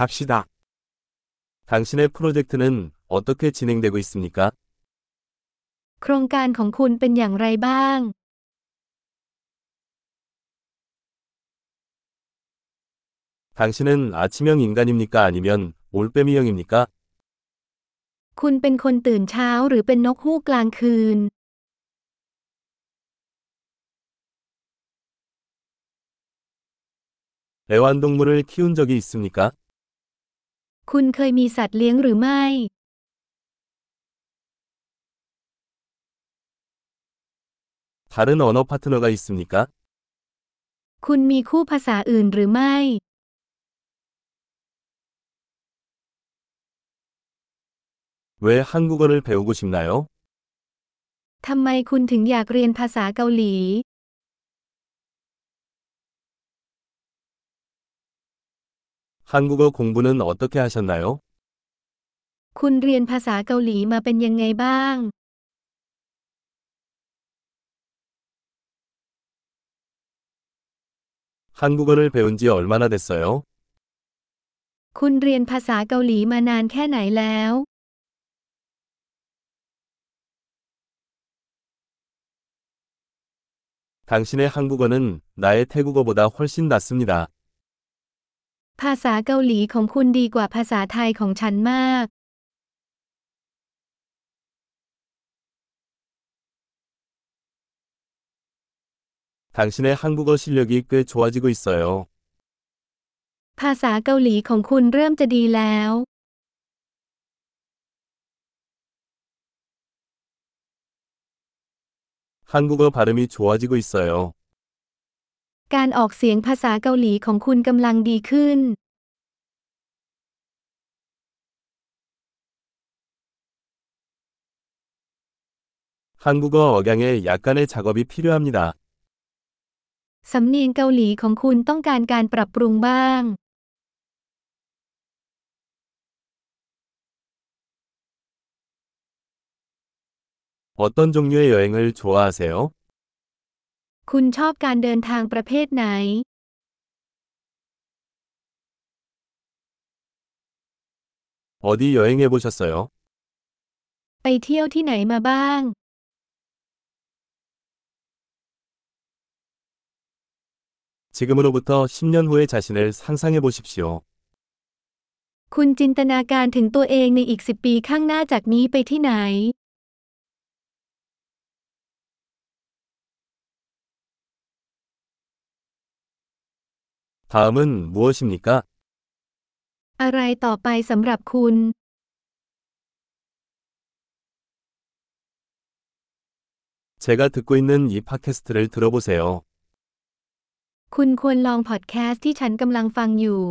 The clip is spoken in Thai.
갑시다. 당신의 프로젝트는 어떻게 진행되고 있습니까? โครงการของคุณเป็นอย่างไรบ้าง 당신은 아침형 인간입니까? 아니면 올빼미형입니까? คุณเป็นคนตื่นเช้าหรือเป็นนกฮูกกลางคืน 애완동물을 키운 적이 있습니까? คุณเคยมีสัตว์เลี้ยงหรือไม่ 다른 언어 파트너가 있습니까? คุณมีคู่ภาษาอื่นหรือไม่ 왜 한국어를 배우고 싶나요? ทำไมคุณถึงอยากเรียนภาษาเกาหลี 한국어 공부는 어떻게 하셨나요? คุณเรียนภาษาเกาหลีมาเป็นยังไงบ้าง 한국어를 배운 지 얼마나 됐어요? คุณเรียนภาษาเกาหลีมานานแค่ไหนแล้ว 당신의 한국어는 나의 태국어보다 훨씬 낫습니다. ภาษาเกาหลีของคุณดีกว่าภาษาไทยของฉันมาก 당신의 한국어 실력이 꽤 좋아지고 있어요. ภาษาเกาหลีของคุณเริ่มจะดีแล้ว 한국어 발음이 좋아지고 있어요. การออกเสียงภาษาเกาหลีของคุณกำลังดีขึ้น 한국어 억양에 약간의 작업이 필요합니다. สำเนียงเกาหลีของคุณต้องการการปรับปรุงบ้าง 어떤 종류의 여행을 좋아하세요? คุณชอบการเดินทางประเภทไหน 어디 여행해 보셨어요? ไปเที่ยวที่ไหนมาบ้าง 지금으로부터 10년 후의 자신을 상상해 보십시오. คุณจินตนาการถึงตัวเองในอีกสิบปีข้างหน้าจากนี้ไปที่ไหน 다음은 무엇입니까? อะไรต่อไปสำหรับคุณ 제가 듣고 있는 이 팟캐스트를 들어보세요. คุณควรลองพอดแคสต์ที่ฉันกำลังฟังอยู่